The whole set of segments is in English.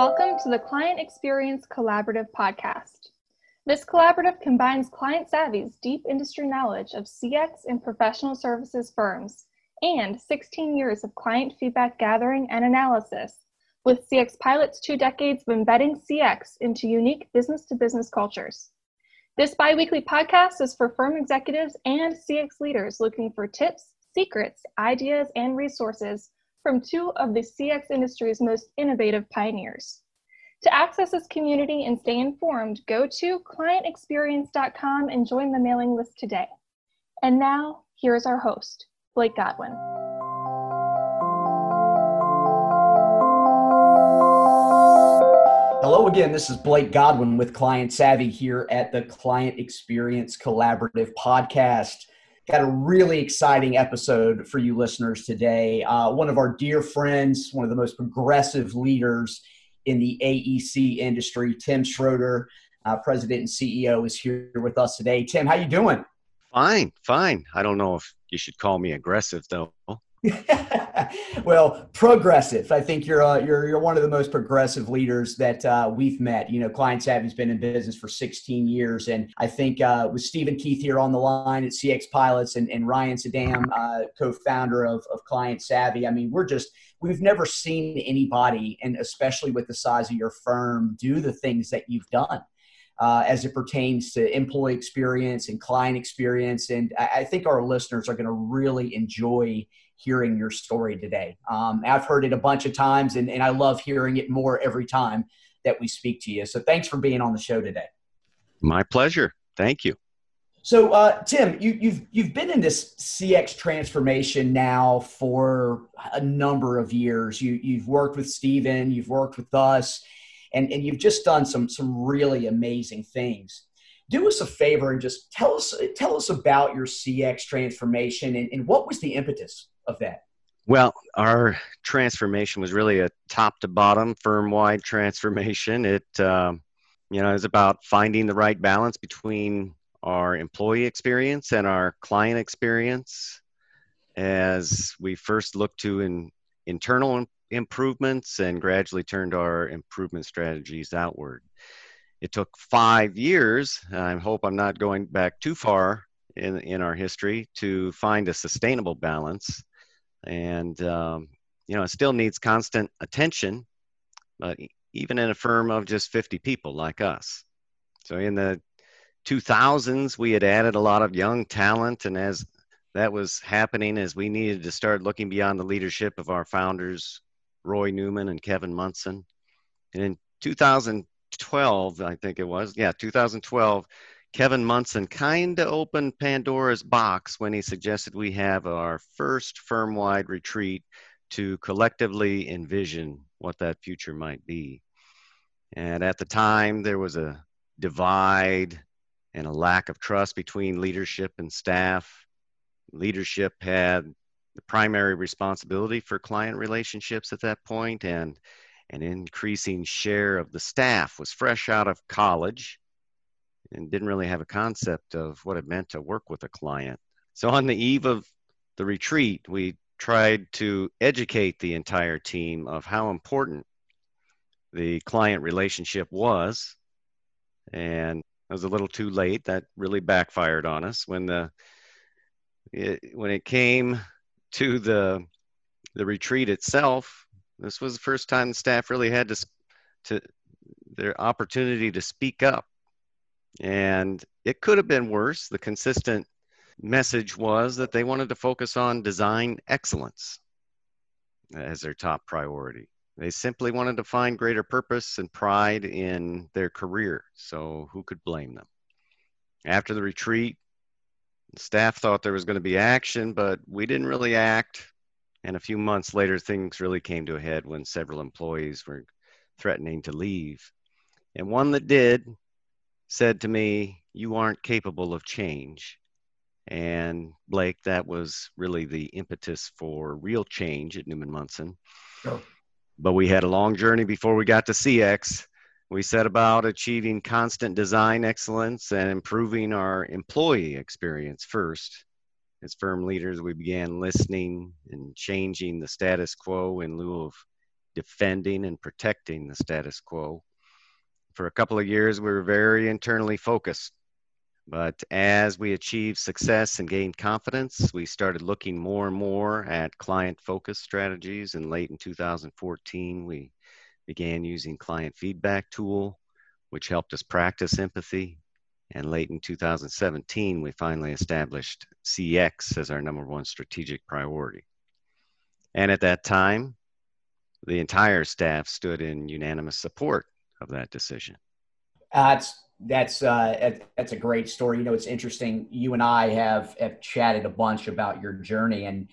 Welcome to the Client Experience Collaborative podcast. This collaborative combines Client Savvy's deep industry knowledge of CX and professional services firms and 16 years of client feedback gathering and analysis with CX Pilot's two decades of embedding CX into unique business to business cultures. This bi weekly podcast is for firm executives and CX leaders looking for tips, secrets, ideas, and resources from two of the CX industry's most innovative pioneers. To access this community and stay informed, go to clientexperience.com and join the mailing list today. And now, here's our host, Blake Godwin. Hello again. This is Blake Godwin with Client Savvy here at the Client Experience Collaborative Podcast. Got a really exciting episode for you listeners today. Uh, one of our dear friends, one of the most progressive leaders in the AEC industry, Tim Schroeder, uh, President and CEO, is here with us today. Tim, how you doing? Fine, fine. I don't know if you should call me aggressive though. well, progressive. I think you're uh, you're you're one of the most progressive leaders that uh, we've met. You know, Client Savvy's been in business for 16 years, and I think uh, with Steven Keith here on the line at CX Pilots and, and Ryan Suydam, uh, co-founder of, of Client Savvy. I mean, we're just we've never seen anybody, and especially with the size of your firm, do the things that you've done. Uh, as it pertains to employee experience and client experience. And I, I think our listeners are going to really enjoy hearing your story today. Um, I've heard it a bunch of times, and, and I love hearing it more every time that we speak to you. So thanks for being on the show today. My pleasure. Thank you. So, uh, Tim, you, you've you've been in this CX transformation now for a number of years. You you've worked with Steven, you've worked with us, and and you've just done some some really amazing things do us a favor and just tell us tell us about your CX transformation and, and what was the impetus of that? Well, our transformation was really a top to bottom firm wide transformation. It, um, you know, is about finding the right balance between our employee experience and our client experience as we first looked to in, internal improvements and gradually turned our improvement strategies outward. It took five years. I hope I'm not going back too far in, in our history to find a sustainable balance and um, you know it still needs constant attention but even in a firm of just 50 people like us. So in the 2000s we had added a lot of young talent and as that was happening as we needed to start looking beyond the leadership of our founders roy neumann and kevin monson. And in 2012 i think it was yeah 2012 Kevin Monson kind of opened Pandora's box when he suggested we have our first firm wide retreat to collectively envision what that future might be. And at the time, there was a divide and a lack of trust between leadership and staff. Leadership had the primary responsibility for client relationships at that point, and an increasing share of the staff was fresh out of college and didn't really have a concept of what it meant to work with a client. So on the eve of the retreat, we tried to educate the entire team of how important the client relationship was. And it was a little too late. That really backfired on us when the it, when it came to the the retreat itself. This was the first time the staff really had to to their opportunity to speak up and it could have been worse. The consistent message was that they wanted to focus on design excellence as their top priority. They simply wanted to find greater purpose and pride in their career. So, who could blame them? After the retreat, staff thought there was going to be action, but we didn't really act. And a few months later, things really came to a head when several employees were threatening to leave. And one that did said to me, You aren't capable of change. And Blake, that was really the impetus for real change at Neumann Monson. Oh. But we had a long journey before we got to CX. We set about achieving constant design excellence and improving our employee experience first. As firm leaders, we began listening and changing the status quo in lieu of defending and protecting the status quo. For a couple of years, we were very internally focused. But as we achieved success and gained confidence, we started looking more and more at client focused strategies. And late in 2014, we began using client feedback tool, which helped us practice empathy. And late in 2017, we finally established CX as our number one strategic priority. And at that time, the entire staff stood in unanimous support of that decision. That's that's uh, that's a great story. You know, it's interesting. You and I have have chatted a bunch about your journey, and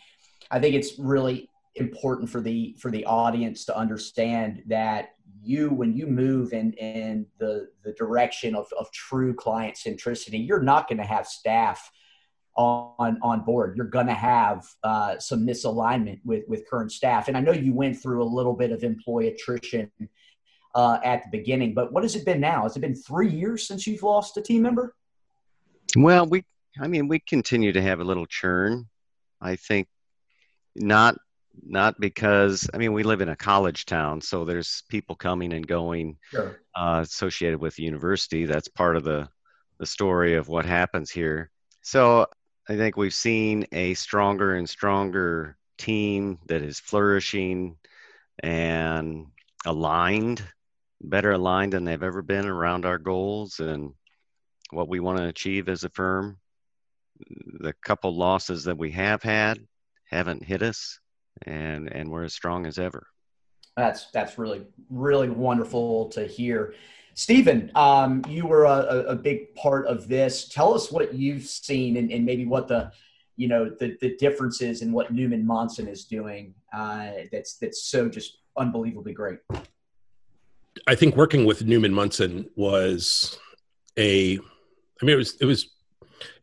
I think it's really important for the for the audience to understand that you when you move in in the the direction of, of true client centricity you're not going to have staff on on board you're going to have uh, some misalignment with with current staff and i know you went through a little bit of employee attrition uh, at the beginning but what has it been now has it been three years since you've lost a team member well we i mean we continue to have a little churn i think not not because I mean we live in a college town, so there's people coming and going sure. uh, associated with the university. That's part of the the story of what happens here. So I think we've seen a stronger and stronger team that is flourishing and aligned, better aligned than they've ever been around our goals and what we want to achieve as a firm. The couple losses that we have had haven't hit us and and we're as strong as ever. That's that's really really wonderful to hear. Steven, um, you were a, a, big part of this. Tell us what you've seen and, and maybe what the you know the, the differences in what Neumann Monson is doing. Uh, that's that's so just unbelievably great. I think working with Neumann Monson was a, I mean, it was it was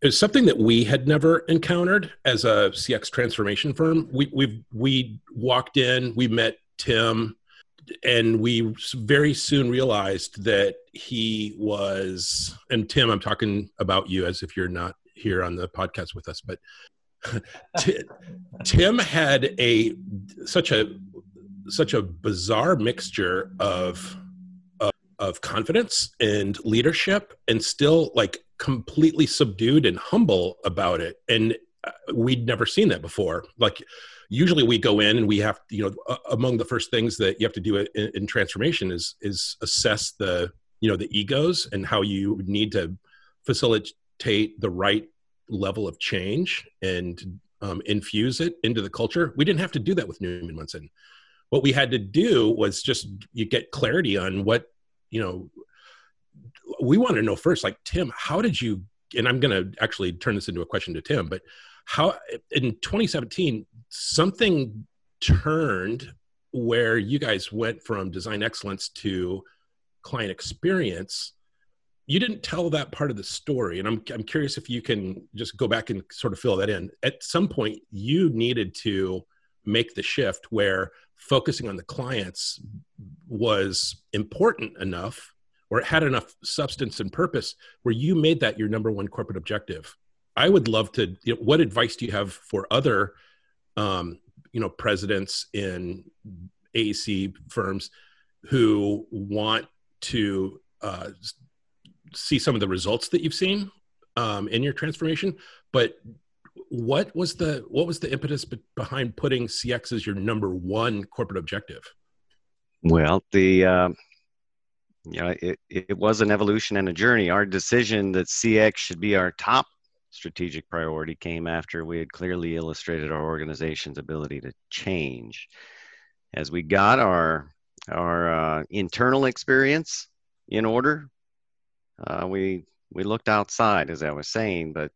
it was something that we had never encountered as a CX transformation firm. We we we walked in, we met Tim, and we very soon realized that he was. And Tim, I'm talking about you as if you're not here on the podcast with us, but Tim had a such a such a bizarre mixture of of confidence and leadership and still like completely subdued and humble about it. And uh, we'd never seen that before. Like usually we go in and we have you know among the first things that you have to do in, in, transformation is is assess the you know the egos and how you need to facilitate the right level of change and um, infuse it into the culture. We didn't have to do that with neumann monson. What we had to do was just you get clarity on what you know we want to know first, like Tim, how did you? And I'm going to actually turn this into a question to Tim, but how in 2017 something turned where you guys went from design excellence to client experience you didn't tell that part of the story and I'm, I'm curious if you can just go back and sort of fill that in at some point you needed to make the shift where focusing on the clients was important enough or it had enough substance and purpose where you made that your number one corporate objective. I would love to you know, what advice do you have for other um, you know presidents in AEC firms who want to uh, see some of the results that you've seen um, in your transformation but what was the what was the impetus behind putting cx as your number one corporate objective well the uh, you know, it, it was an evolution and a journey. Our decision that CX should be our top strategic priority came after we had clearly illustrated our organization's ability to change. As we got our our uh, internal experience in order, uh, we we looked outside, as I was saying, but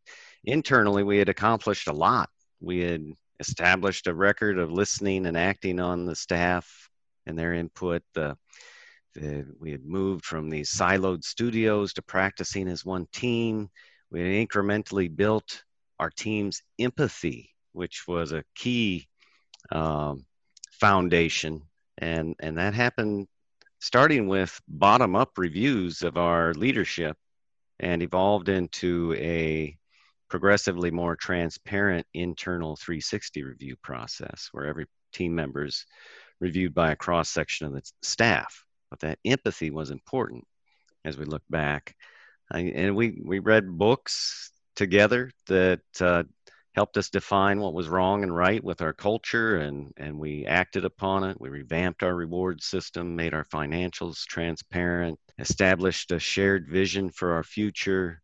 internally we had accomplished a lot. We had established a record of listening and acting on the staff and their input. The the, we had moved from these siloed studios to practicing as one team. We had incrementally built our team's empathy, which was a key um, foundation, and and that happened starting with bottom up reviews of our leadership, and evolved into a progressively more transparent internal 360 review process where every team member is reviewed by a cross section of the staff. But that empathy was important as we look back. I, and we, we read books together that uh, helped us define what was wrong and right with our culture, and, and we acted upon it. We revamped our reward system, made our financials transparent, established a shared vision for our future.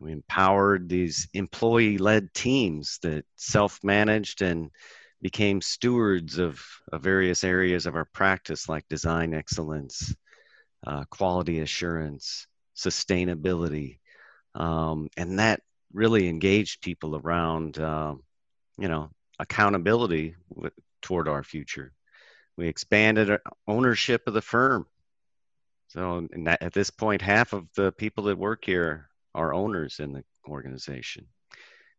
We empowered these employee led teams that self managed and became stewards of, of, various areas of our practice, like design excellence, uh, quality assurance, sustainability. Um, and that really engaged people around, um, you know, accountability with, toward our future. We expanded ownership of the firm. So at this point, half of the people that work here are owners in the organization.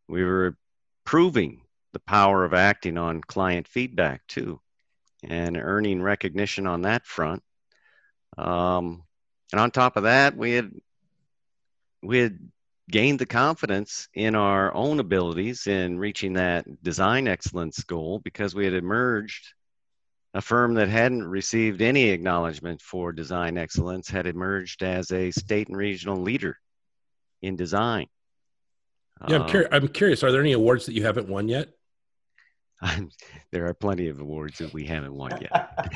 We were proving the power of acting on client feedback too, and earning recognition on that front. Um, and on top of that, we had we had gained the confidence in our own abilities in reaching that design excellence goal because we had emerged a firm that hadn't received any acknowledgement for design excellence had emerged as a state and regional leader in design. Yeah, I'm, cur- I'm curious. Are there any awards that you haven't won yet? there are plenty of awards that we haven't won yet.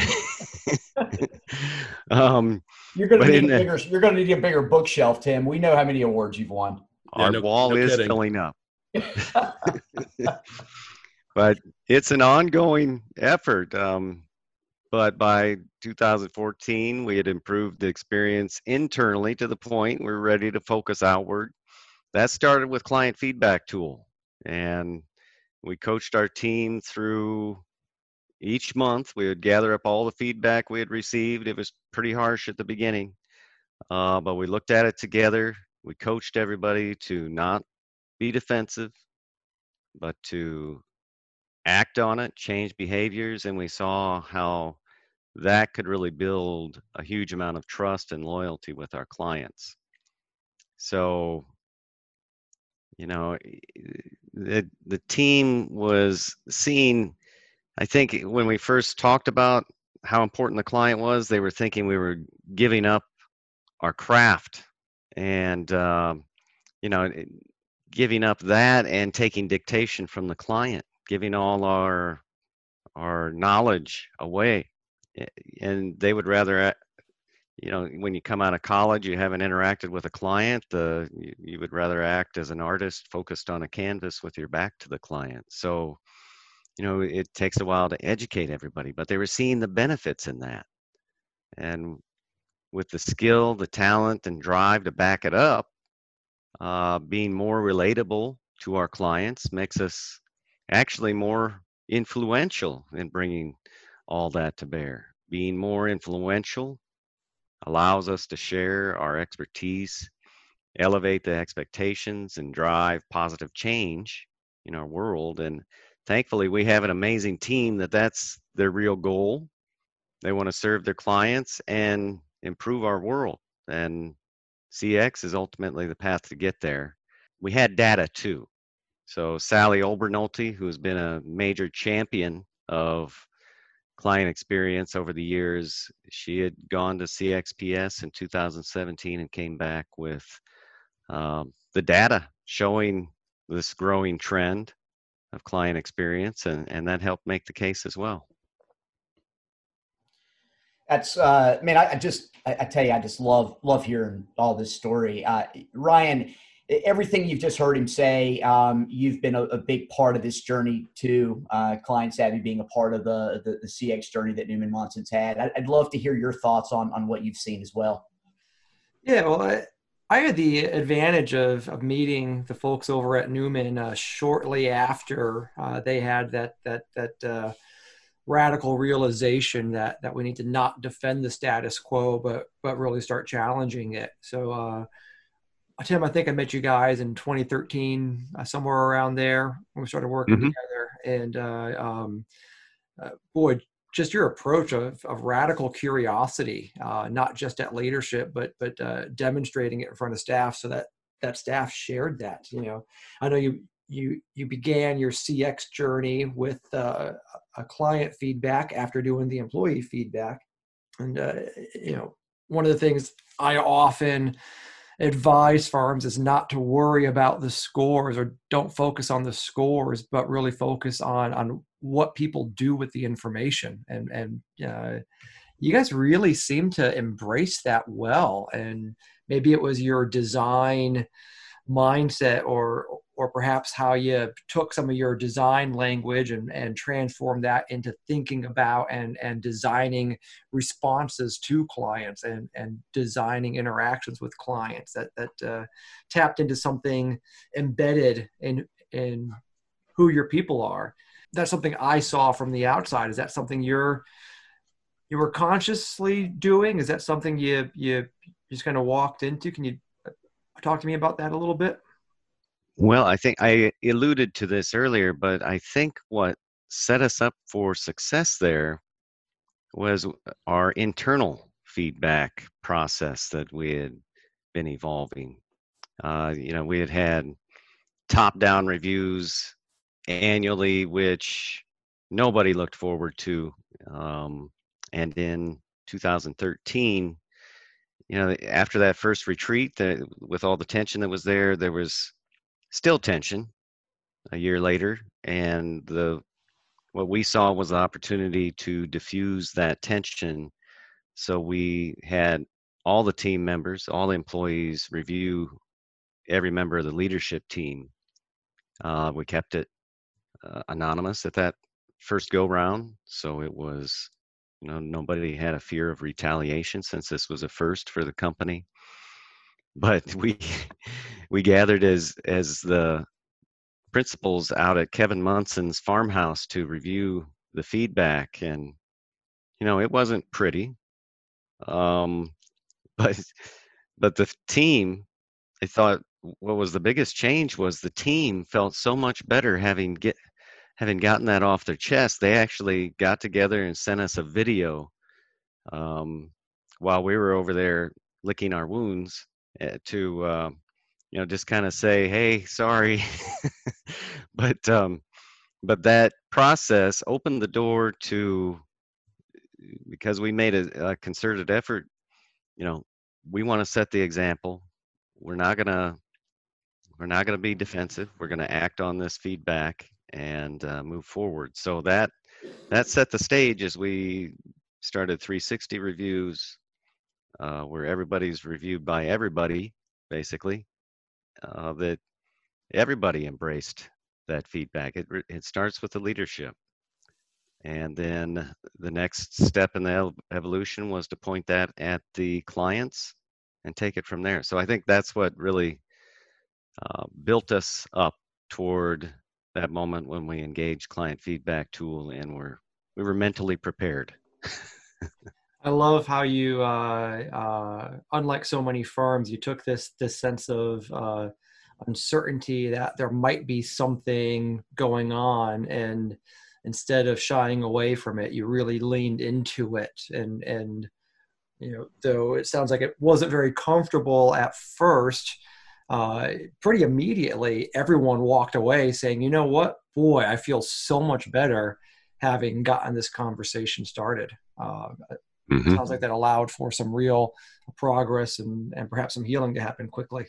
um, you're going to need a bigger. You're going to need a bigger bookshelf, Tim. We know how many awards you've won. Our no, wall no is kidding. filling up. but it's an ongoing effort. Um, but by 2014, we had improved the experience internally to the point we we're ready to focus outward. That started with client feedback tool, and we coached our team through each month. We would gather up all the feedback we had received. It was pretty harsh at the beginning, uh, but we looked at it together. We coached everybody to not be defensive, but to act on it, change behaviors, and we saw how that could really build a huge amount of trust and loyalty with our clients. So you know the the team was seeing i think when we first talked about how important the client was they were thinking we were giving up our craft and uh, you know giving up that and taking dictation from the client giving all our our knowledge away and they would rather you know when you come out of college you haven't interacted with a client the you, you, would rather act as an artist focused on a canvas with your back to the client. So you know it takes a while to educate everybody but they were seeing the benefits in that. And with the skill the talent and drive to back it up uh, being more relatable to our clients makes us actually more influential in bringing all that to bear being more influential allows us to share our expertise, elevate the expectations, and drive positive change in our world. And thankfully, we have an amazing team that that's their real goal. They want to serve their clients and improve our world. And CX is ultimately the path to get there. We had data too. So Sally Obernolte, who's been a major champion of client experience over the years. She had gone to CXPS in 2017 and came back with um, the data showing this growing trend of client experience, and, and that helped make the case as well. That's uh, man, I, I just I, I, tell you, I just love love hearing all this story. Uh, Ryan, everything you've just heard him say, um, you've been a, a, big part of this journey too. Uh, Client Savvy being a part of the, the, the CX journey that Neumann Monson's had. I'd, I'd, love to hear your thoughts on on what you've seen as well. Yeah, well, I, I had the advantage of, of meeting the folks over at Neumann uh, shortly after uh, they had that that that uh, radical realization that that we need to not defend the status quo, but but really start challenging it. So uh, Tim, I think I met you guys in 2013, uh, somewhere around there when we started working mm-hmm. together. And uh, um, uh, boy, just your approach of, of radical curiosity, uh, not just at leadership, but but uh, demonstrating it in front of staff, so that that staff shared that. You know, I know you you you began your CX journey with uh, a client feedback after doing the employee feedback. And, uh, you know, one of the things I often advise firms is not to worry about the scores or don't focus on the scores, but really focus on, on what people do with the information. And, and, uh, you guys really seem to embrace that well. And maybe it was your design mindset or or perhaps how you took some of your design language and, and transformed that into thinking about and, and designing responses to clients and, and designing interactions with clients that, that uh, tapped into something embedded in, in who your people are. That's something I saw from the outside. Is that something you're you were consciously doing? Is that something you you just kind of walked into? Can you talk to me about that a little bit? Well, I think I alluded to this earlier, but I think what set us up for success there was our internal feedback process that we had been evolving. Uh, you know, we had had top down reviews annually, which nobody looked forward to. Um, and in 2013, you know, after that first retreat, the, with all the tension that was there, there was still tension a year later, and the what we saw was the opportunity to diffuse that tension. So we had all the team members, all the employees review every member of the leadership team. Uh, we kept it uh, anonymous at that first go round, so it was you know, nobody had a fear of retaliation since this was a first for the company. But we we gathered as as the principals out at Kevin Monson's farmhouse to review the feedback, and you know, it wasn't pretty. Um, but but the team, I thought, what was the biggest change was the team felt so much better having get having gotten that off their chest, they actually got together and sent us a video um, while we were over there licking our wounds to, uh, you know, just kind of say, "Hey, sorry," but um, but that process opened the door to because we made a, a concerted effort. You know, we want to set the example. We're not gonna we're not going to be defensive. We're going to act on this feedback and uh, move forward. So that that set the stage as we started 360 reviews, uh, where everybody's reviewed by everybody, basically. Uh, that everybody embraced that feedback. It it starts with the leadership, and then the next step in the evolution was to point that at the clients and take it from there. So I think that's what really uh, built us up toward that moment when we engaged client feedback tool and we're we were mentally prepared. I love how you, uh, uh, unlike so many firms, you took this this sense of uh, uncertainty that there might be something going on, and instead of shying away from it, you really leaned into it. And and you know, though it sounds like it wasn't very comfortable at first, uh, pretty immediately everyone walked away saying, you know what, boy, I feel so much better having gotten this conversation started. Uh, mm-hmm. Sounds like that allowed for some real progress and, and perhaps some healing to happen quickly.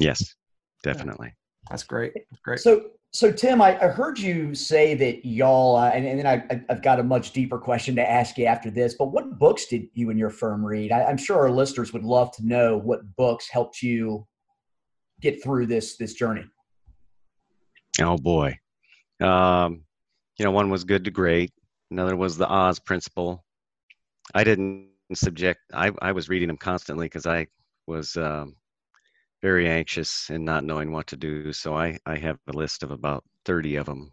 Yes, definitely. Yeah. That's great. That's great. So, so Tim, I, I heard you say that y'all, uh, and, and, then I, have got a much deeper question to ask you after this. But what books did you and your firm read? I, I'm sure our listeners would love to know what books helped you get through this this journey? Oh boy, um, you know, one was good to great. Another was the Oz principle. I didn't subject. I I was reading them constantly because I was um, very anxious and not knowing what to do. So I I have a list of about thirty of them.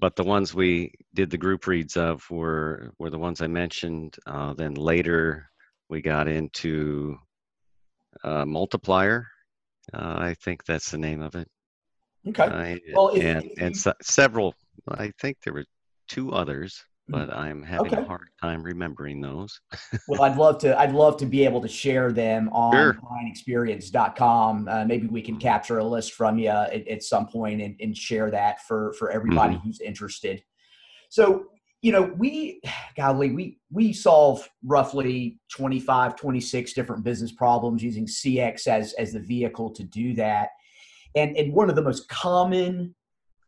But the ones we did the group reads of were were the ones I mentioned. Uh, then later we got into uh, multiplier uh, I think that's the name of it. Okay. Well, and and so, several. I think there were two others. But I'm having okay. a hard time remembering those. well, I'd love to. I'd love to be able to share them on sure. clientexperience.com. Uh, maybe we can capture a list from you at, at some point and, and, share that for for everybody mm-hmm. who's interested. So you know, we, golly, we, we solve roughly 25, 26 different business problems using CX as, as the vehicle to do that. And, and one of the most common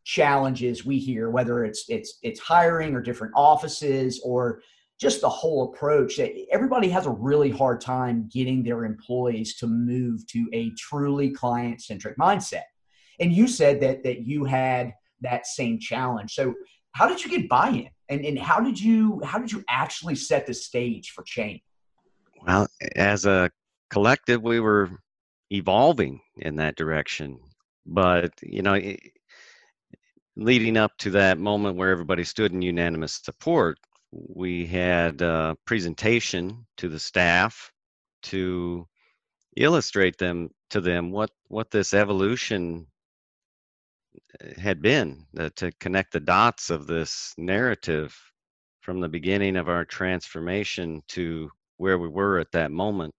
challenges we hear, whether it's, it's, it's hiring or different offices or just the whole approach, that everybody has a really hard time getting their employees to move to a truly client centric mindset. And you said that, that you had that same challenge. So how did you get buy-in? and, and how did you how did you actually set the stage for change well as a collective we were evolving in that direction but you know it, leading up to that moment where everybody stood in unanimous support we had a presentation to the staff to illustrate them to them what what this evolution had been uh, to connect the dots of this narrative from the beginning of our transformation to where we were at that moment.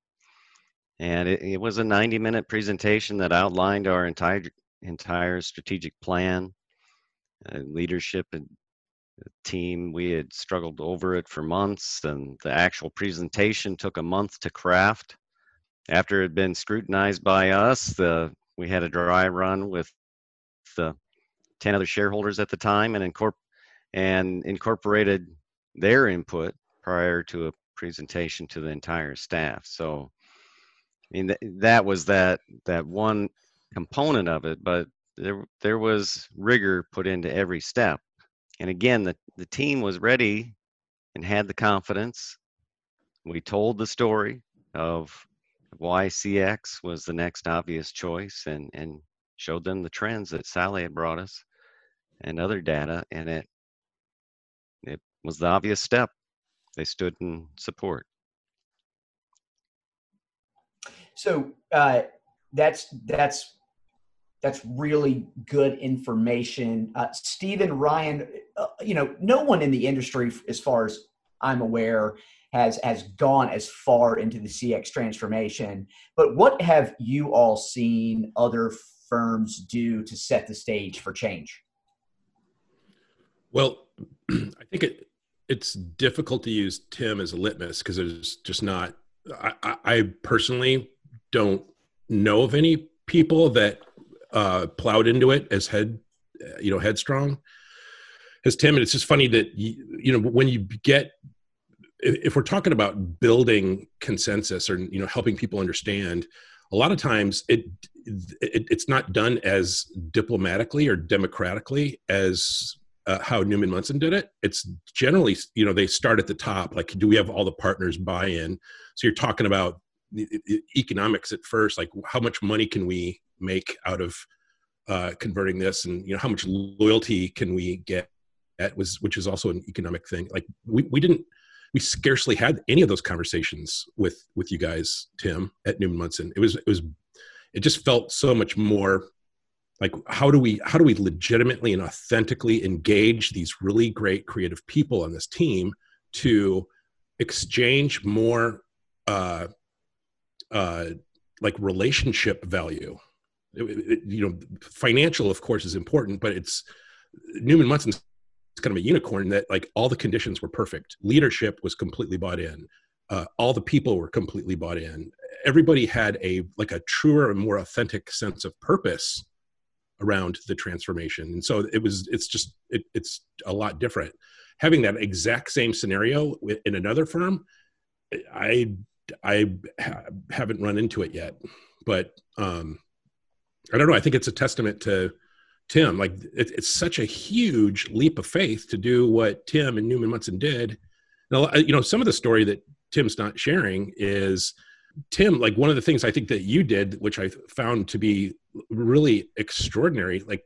And it, it was a 90 minute presentation that outlined our entire entire strategic plan, leadership and uh, team. We had struggled over it for months, and the actual presentation took a month to craft. After it had been scrutinized by us, the we had a dry run with the 10 other shareholders at the time and, incorpor- and incorporated their input prior to a presentation to the entire staff. So, I mean, th- that was that that one component of it, but there there was rigor put into every step. And again, the, the team was ready and had the confidence. We told the story of why CX was the next obvious choice and, and showed them the trends that Sally had brought us and other data, and it it was the obvious step. They stood in support. So uh, that's that's that's really good information. Uh, Steven Ryan, uh, you know, no one in the industry, as far as I'm aware, has has gone as far into the CX transformation. But what have you all seen other firms do to set the stage for change? Well, I think it it's difficult to use Tim as a litmus because there's just not. I, I, personally don't know of any people that uh, plowed into it as head, you know, headstrong as Tim. And it's just funny that you, you know when you get if we're talking about building consensus or you know helping people understand a lot of times it, it, it's not done as diplomatically or democratically as uh, how Neumann Monson did it. It's generally, you know, they start at the top. Like, do we have all the partners buy in? So you're talking about economics at first, like how much money can we make out of uh, converting this, and you know, how much loyalty can we get? At was which is also an economic thing. Like we we didn't we scarcely had any of those conversations with with you guys, Tim, at Neumann Monson. It was it was it just felt so much more like how do we how do we legitimately and authentically engage these really great creative people on this team to exchange more uh uh like relationship value you know financial of course is important but it's neumann monson's kind of a unicorn that like all the conditions were perfect. Leadership was completely bought in. Uh, all the people were completely bought in. Everybody had a like a truer and more authentic sense of purpose around the transformation. And so it was it's just it, it's a lot different. Having that exact same scenario in another firm i i haven't run into it yet. But um i don't know i think it's a testament to tim like it, it's such a huge leap of faith to do what tim and neumann monson did. Now you know some of the story that tim's not sharing is Tim, like one of the things I think that you did, which I found to be really extraordinary, like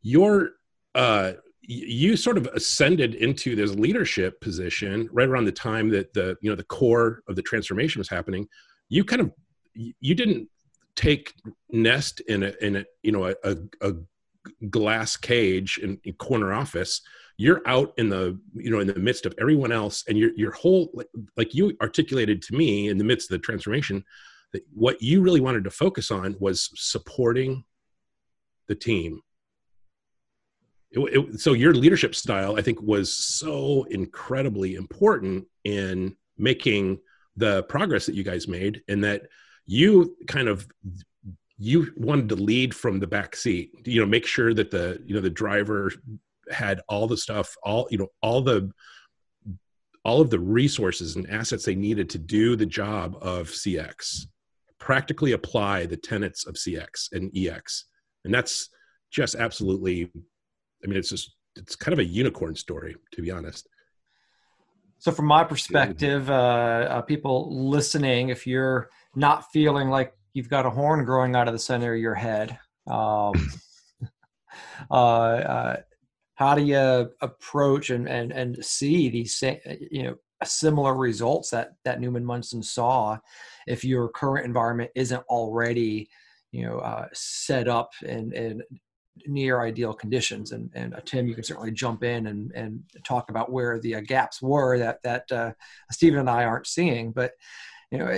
your uh you sort of ascended into this leadership position right around the time that the you know the core of the transformation was happening. You kind of you didn't take nest in a in a you know a, a, a glass cage in, in corner office you're out in the you know in the midst of everyone else and your your whole like, like you articulated to me in the midst of the transformation that what you really wanted to focus on was supporting the team. It, it, so your leadership style, I think, was so incredibly important in making the progress that you guys made, and that you kind of you wanted to lead from the back seat. You know, make sure that the you know the driver had all the stuff, all you know, all the all of the resources and assets they needed to do the job of CX, practically apply the tenets of CX and EX. And that's just absolutely, I mean, it's just, it's kind of a unicorn story, to be honest. So, from my perspective, uh, uh, people listening, if you're not feeling like you've got a horn growing out of the center of your head, um, uh, uh how do you approach and and and see these you know similar results that that Neumann Monson saw if your current environment isn't already you know uh, set up in in near ideal conditions. And and uh, Tim you can certainly jump in and and talk about where the uh, gaps were that that uh, Steven and I aren't seeing. But you know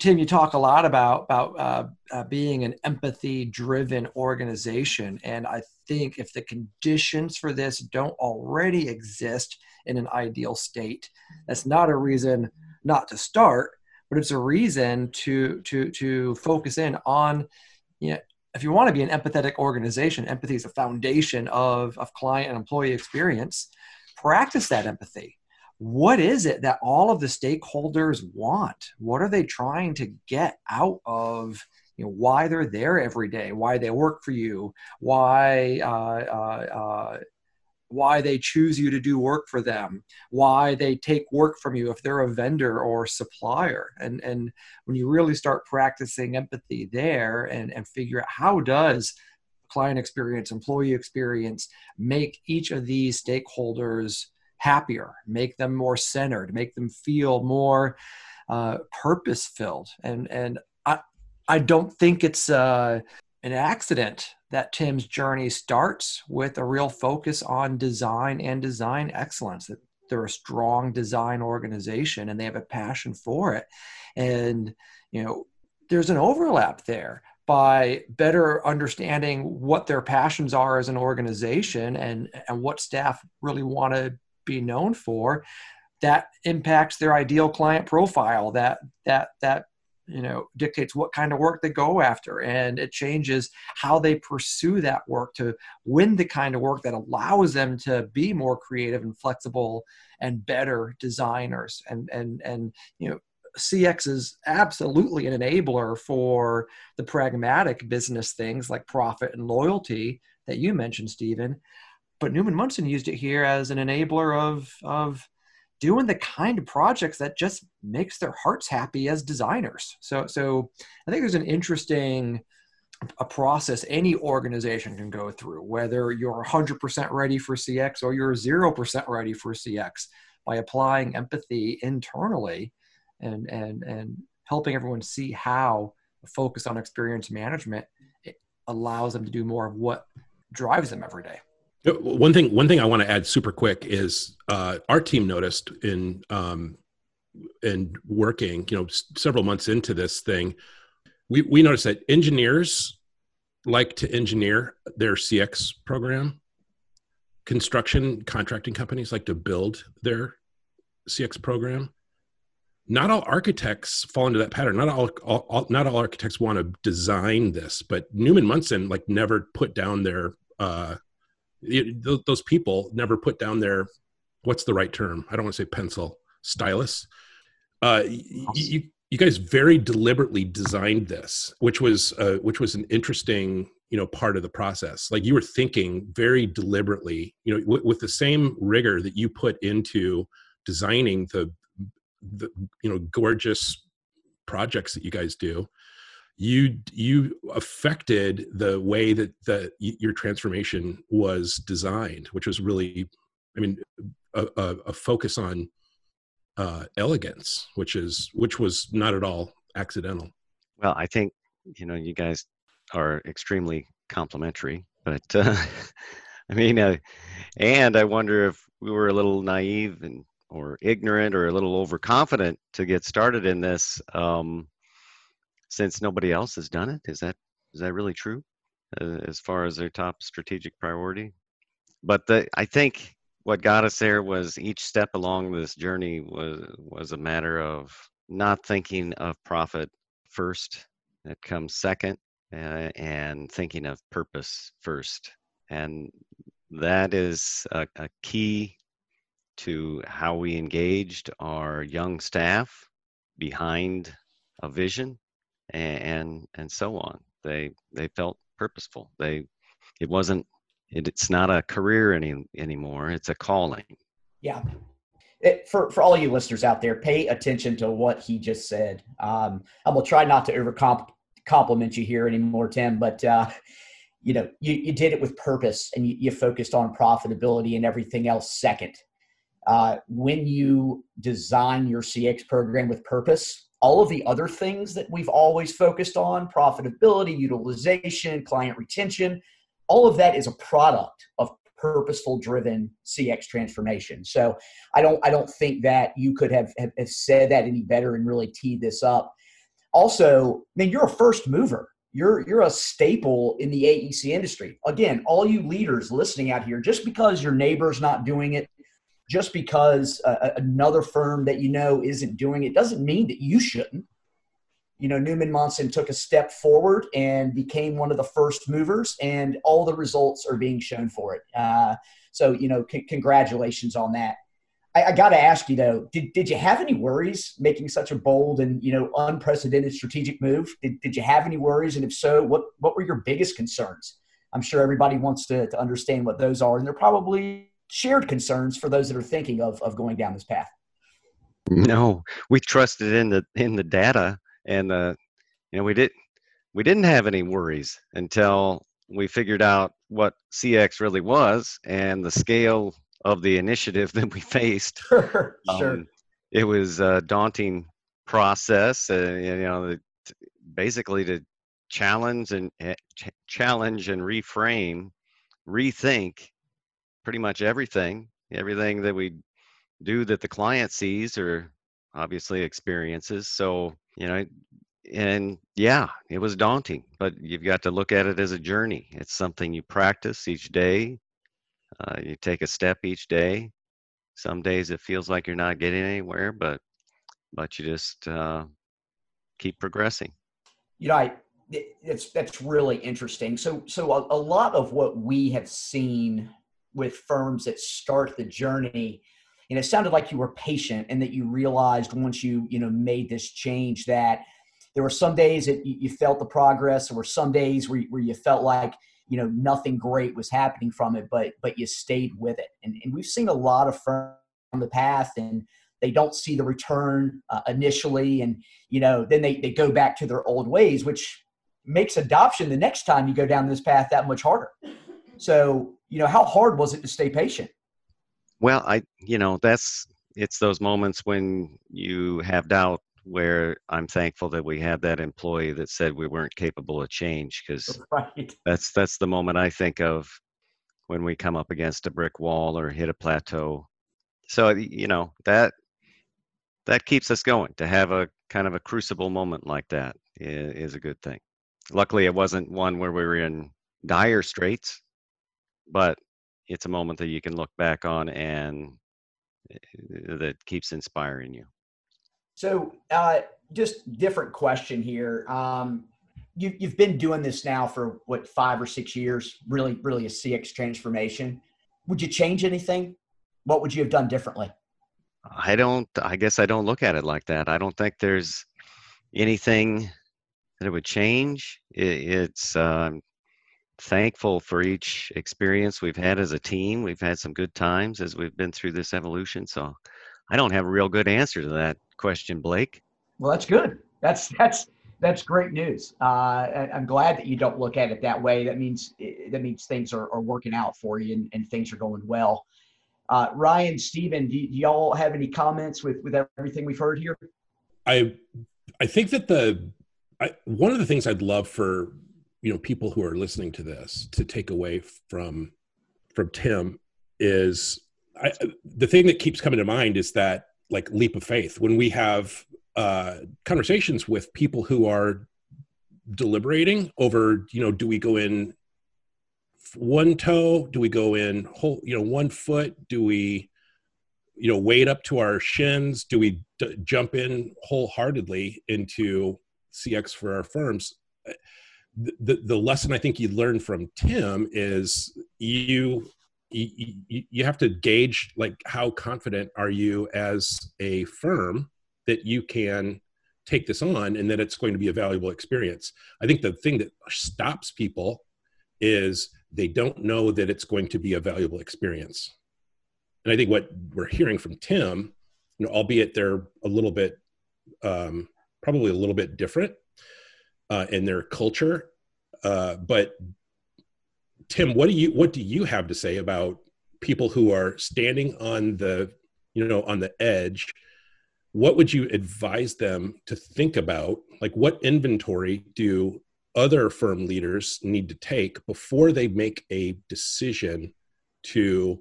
Tim, you talk a lot about about uh, uh, being an empathy-driven organization, and I think if the conditions for this don't already exist in an ideal state, that's not a reason not to start, but it's a reason to to to focus in on, you know, if you want to be an empathetic organization, empathy is a foundation of of client and employee experience. Practice that empathy what is it that all of the stakeholders want what are they trying to get out of you know why they're there every day why they work for you why uh, uh, uh, why they choose you to do work for them why they take work from you if they're a vendor or supplier and and when you really start practicing empathy there and and figure out how does client experience employee experience make each of these stakeholders happier, make them more centered, make them feel more uh, purpose filled. And and I I don't think it's uh, an accident that Tim's journey starts with a real focus on design and design excellence. That they're a strong design organization and they have a passion for it, and you know there's an overlap there by better understanding what their passions are as an organization and and what staff really want to be known for that impacts their ideal client profile that that that you know dictates what kind of work they go after. And it changes how they pursue that work to win the kind of work that allows them to be more creative and flexible and better designers. And and and you know CX is absolutely an enabler for the pragmatic business things like profit and loyalty that you mentioned, Steven but Neumann Monson used it here as an enabler of of doing the kind of projects that just makes their hearts happy as designers. So so I think there's an interesting a process any organization can go through, whether you're 100% ready for CX or you're 0% ready for CX, by applying empathy internally and and and helping everyone see how focus on experience management allows them to do more of what drives them every day. One thing, one thing I want to add super quick is uh, our team noticed in um, in working, you know, s- several months into this thing, we we noticed that engineers like to engineer their CX program. Construction contracting companies like to build their CX program. Not all architects fall into that pattern. Not all, all, all not all architects want to design this, but Neumann Monson like never put down their uh, it, those people never put down their what's the right term? I don't want to say pencil stylus. Uh, you, you guys very deliberately designed this which was uh, which was an interesting you know part of the process. Like you were thinking very deliberately you know w- with the same rigor that you put into designing the the you know gorgeous projects that you guys do you you affected the way that the your transformation was designed which was really i mean a, a, a focus on uh, elegance which is which was not at all accidental. Well i think you know you guys are extremely complimentary but uh, i mean uh, and i wonder if we were a little naive and or ignorant or a little overconfident to get started in this um, since nobody else has done it. Is that is that really true uh, as far as their top strategic priority? but the I think what got us there was each step along this journey was was a matter of not thinking of profit first. It comes second, uh, and thinking of purpose first, and that is a, a key to how we engaged our young staff behind a vision and, and so on. They they felt purposeful. They it wasn't it, it's not a career any anymore. It's a calling. Yeah. It, for for all you listeners out there pay attention to what he just said. Um, i'm gonna try not to over compliment you here anymore tim but uh, you know you, you did it with purpose and you, you focused on profitability and everything else second. Uh, when you design your cx program with purpose all of the other things that we've always focused on profitability utilization client retention all of that is a product of purposeful driven cx transformation. So i don't i don't think that you could have, have, have said that any better and really teed this up. Also i mean you're a first mover. You're you're a staple in the AEC industry. Again, all you leaders listening out here, just because your neighbor's not doing it, just because uh, another firm that you know isn't doing it, doesn't mean that you shouldn't. You know, Neumann Monson took a step forward and became one of the first movers, and all the results are being shown for it. Uh, so, you know, c- congratulations on that. I, I got to ask you though, did, did you have any worries making such a bold and you know unprecedented strategic move? Did, did you have any worries, and if so, what what were your biggest concerns? I'm sure everybody wants to, to understand what those are, and they're probably shared concerns for those that are thinking of of going down this path. No, we trusted in the in the data, and uh, you know we did we didn't have any worries until we figured out what CX really was and the scale of the initiative that we faced. Sure. Um, it was a daunting process, uh, you know, basically to challenge and uh, ch- challenge and reframe, rethink pretty much everything, everything that we do that the client sees or obviously experiences. So, you know, and yeah, it was daunting, but you've got to look at it as a journey. It's something you practice each day, uh, you take a step each day. Some days it feels like you're not getting anywhere, but but you just uh, keep progressing. You know, I it's that's really interesting. So so a, a lot of what we have seen with firms that start the journey and it sounded like you were patient and that you realized once you you know made this change that there were some days that you, felt the progress. There were some days where, where you felt like you know nothing great was happening from it but but you stayed with it. And, and we've seen a lot of firms on the path and they don't see the return uh, initially. And you know then they, they go back to their old ways which makes adoption the next time you go down this path that much harder. So you know how hard was it to stay patient well i you know that's it's those moments when you have doubt where I'm thankful that we had that employee that said we weren't capable of change because right. that's that's the moment I think of when we come up against a brick wall or hit a plateau. So you know that that keeps us going to have a kind of a crucible moment like that is, a good thing. Luckily, it wasn't one where we were in dire straits, but it's a moment that you can look back on and eh, that keeps inspiring you. So, uh, just different question here. Um, you, you've been doing this now for what five or six years. Really, really a CX transformation. Would you change anything? What would you have done differently? I don't. I guess I don't look at it like that. I don't think there's anything that it would change. It, it's um, thankful for each experience we've had as a team. We've had some good times as we've been through this evolution. So I don't have a real good answer to that question, Blake. Well, that's good. That's that's that's great news. Uh, I'm glad that you don't look at it that way. That means that means things are, are working out for you and, and things are going well. Uh, Ryan, Steven, do, do y'all have any comments with with everything we've heard here? I I think that the I, one of the things I'd love for you know people who are listening to this to take away from from Tim is I, the thing that keeps coming to mind is that like leap of faith when we have uh, conversations with people who are deliberating over you know do we go in one toe? Do we go in whole, you know, one foot? Do we, you know, wade up to our shins? Do we d- jump in wholeheartedly into CX for our firms? The, the lesson I think you learned from Tim is you, you you have to gauge like how confident are you as a firm that you can take this on and that it's going to be a valuable experience. I think the thing that stops people is they don't know that it's going to be a valuable experience. And I think what we're hearing from Tim, you know, albeit they're a little bit, um, probably a little bit different uh, in their culture, uh, but Tim, what do you what do you have to say about people who are standing on the you know on the edge? What would you advise them to think about? Like what inventory do other firm leaders need to take before they make a decision to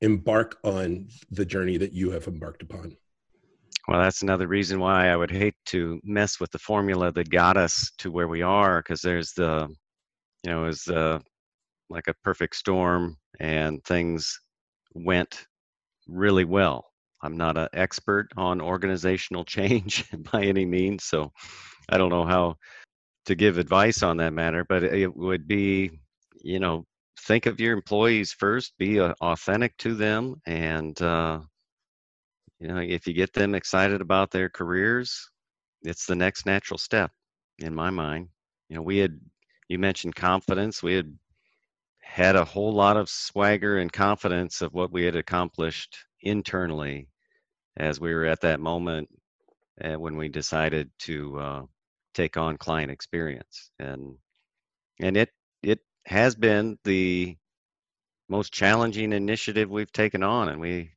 embark on the journey that you have embarked upon well that's another reason why i would hate to mess with the formula that got us to where we are because there's the you know is uh, like a perfect storm and things went really well I'm not an expert on organizational change by any means, so I don't know how to give advice on that matter. But it would be, you know, think of your employees first, be uh, authentic to them, and uh, you know, if you get them excited about their careers, it's the next natural step, in my mind. You know, we had you mentioned confidence. We had had a whole lot of swagger and confidence of what we had accomplished internally as we were at that moment uh, when we decided to uh, take on client experience and and it it has been the most challenging initiative we've taken on and we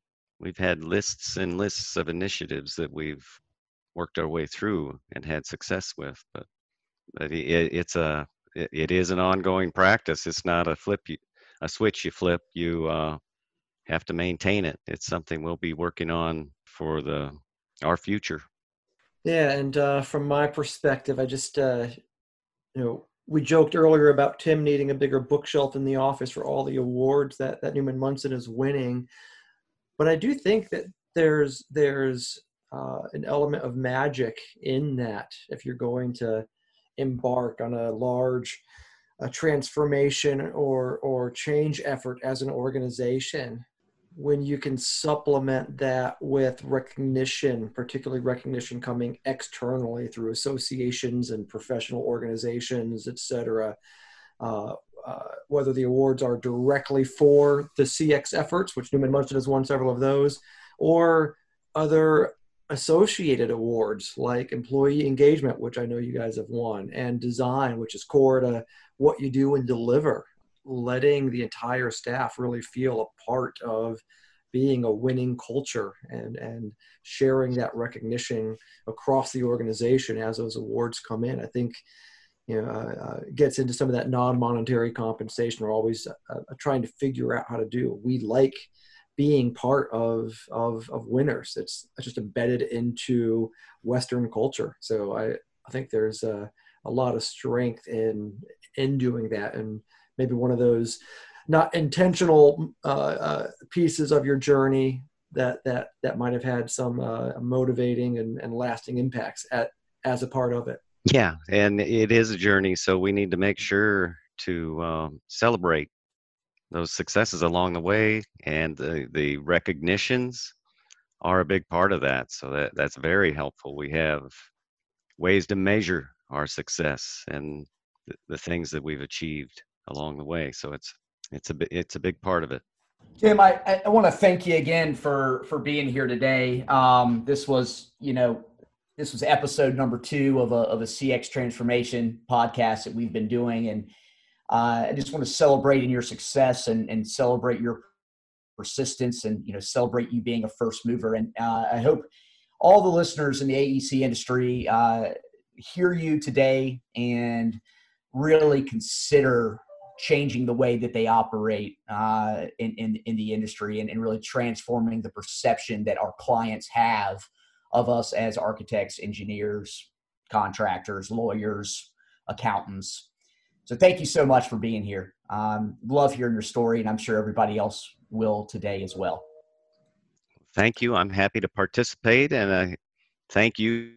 we've had lists and lists of initiatives that we've worked our way through and had success with but but it, it's a it, it is an ongoing practice. It's not a flip you, a switch you flip you uh, have to maintain it. It's something we'll be working on for the our future. Yeah, and uh, from my perspective, I just uh, you know we joked earlier about Tim needing a bigger bookshelf in the office for all the awards that that Neumann Monson is winning, but I do think that there's there's uh, an element of magic in that if you're going to embark on a large a transformation or or change effort as an organization when you can supplement that with recognition, particularly recognition coming externally through associations and professional organizations, et cetera, uh, uh, whether the awards are directly for the CX efforts, which Neumann Monson has won several of those, or other associated awards like employee engagement, which I know you guys have won, and design, which is core to what you do and deliver letting the entire staff really feel a part of being a winning culture and and sharing that recognition across the organization as those awards come in. I think you know uh, uh, gets into some of that non-monetary compensation. We're always uh, uh, trying to figure out how to do. We like being part of of of winners. It's, just embedded into Western culture. So I I think there's a, a lot of strength in in doing that and maybe one of those not intentional uh, uh, pieces of your journey that that that might have had some motivating and, and lasting impacts at as a part of it. Yeah, and it is a journey, so we need to make sure to um, celebrate those successes along the way, and the the recognitions are a big part of that. So that that's very helpful. We have ways to measure our success and the, the things that we've achieved along the way. So it's it's a it's a big part of it. Tim, I, I want to thank you again for for being here today. Um, this was you know this was episode number two of a of a CX transformation podcast that we've been doing, and uh, I just want to celebrate in your success and and celebrate your persistence and you know celebrate you being a first mover. And uh, I hope all the listeners in the AEC industry uh, hear you today and really consider changing the way that they operate uh, in, in, in, the industry and, and really transforming the perception that our clients have of us as architects, engineers, contractors, lawyers, accountants. So thank you so much for being here. Um, love hearing your story, and I'm sure everybody else will today as well. Thank you. I'm happy to participate, and uh, thank you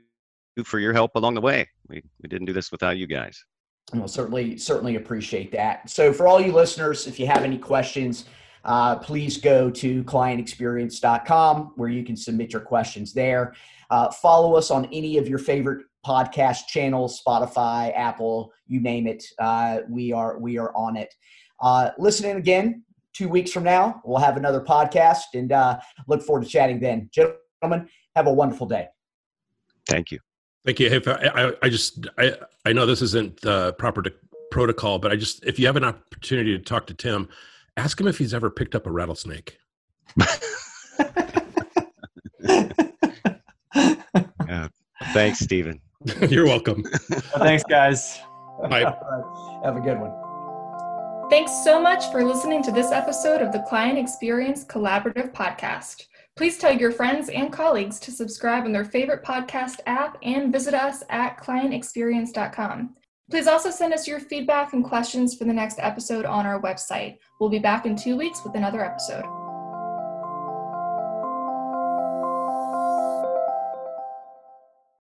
for your help along the way. We, we didn't do this without you guys. Well, certainly, certainly appreciate that. So, for all you listeners, if you have any questions, uh, please go to clientexperience.com where you can submit your questions there. Uh, follow us on any of your favorite podcast channels, Spotify, Apple, you name it. Uh, we are we are on it. Uh, listen in again two weeks from now. We'll have another podcast and uh, look forward to chatting then. Gentlemen, have a wonderful day. Thank you. Thank you. If I, I, just, I, I know this isn't the proper to, protocol, but I just, if you have an opportunity to talk to Tim, ask him if he's ever picked up a rattlesnake. yeah. Thanks, Steven. You're welcome. Thanks, guys. Bye. Have a good one. Thanks so much for listening to this episode of the Client Experience Collaborative Podcast. Please tell your friends and colleagues to subscribe on their favorite podcast app and visit us at clientexperience.com. Please also send us your feedback and questions for the next episode on our website. We'll be back in two weeks with another episode.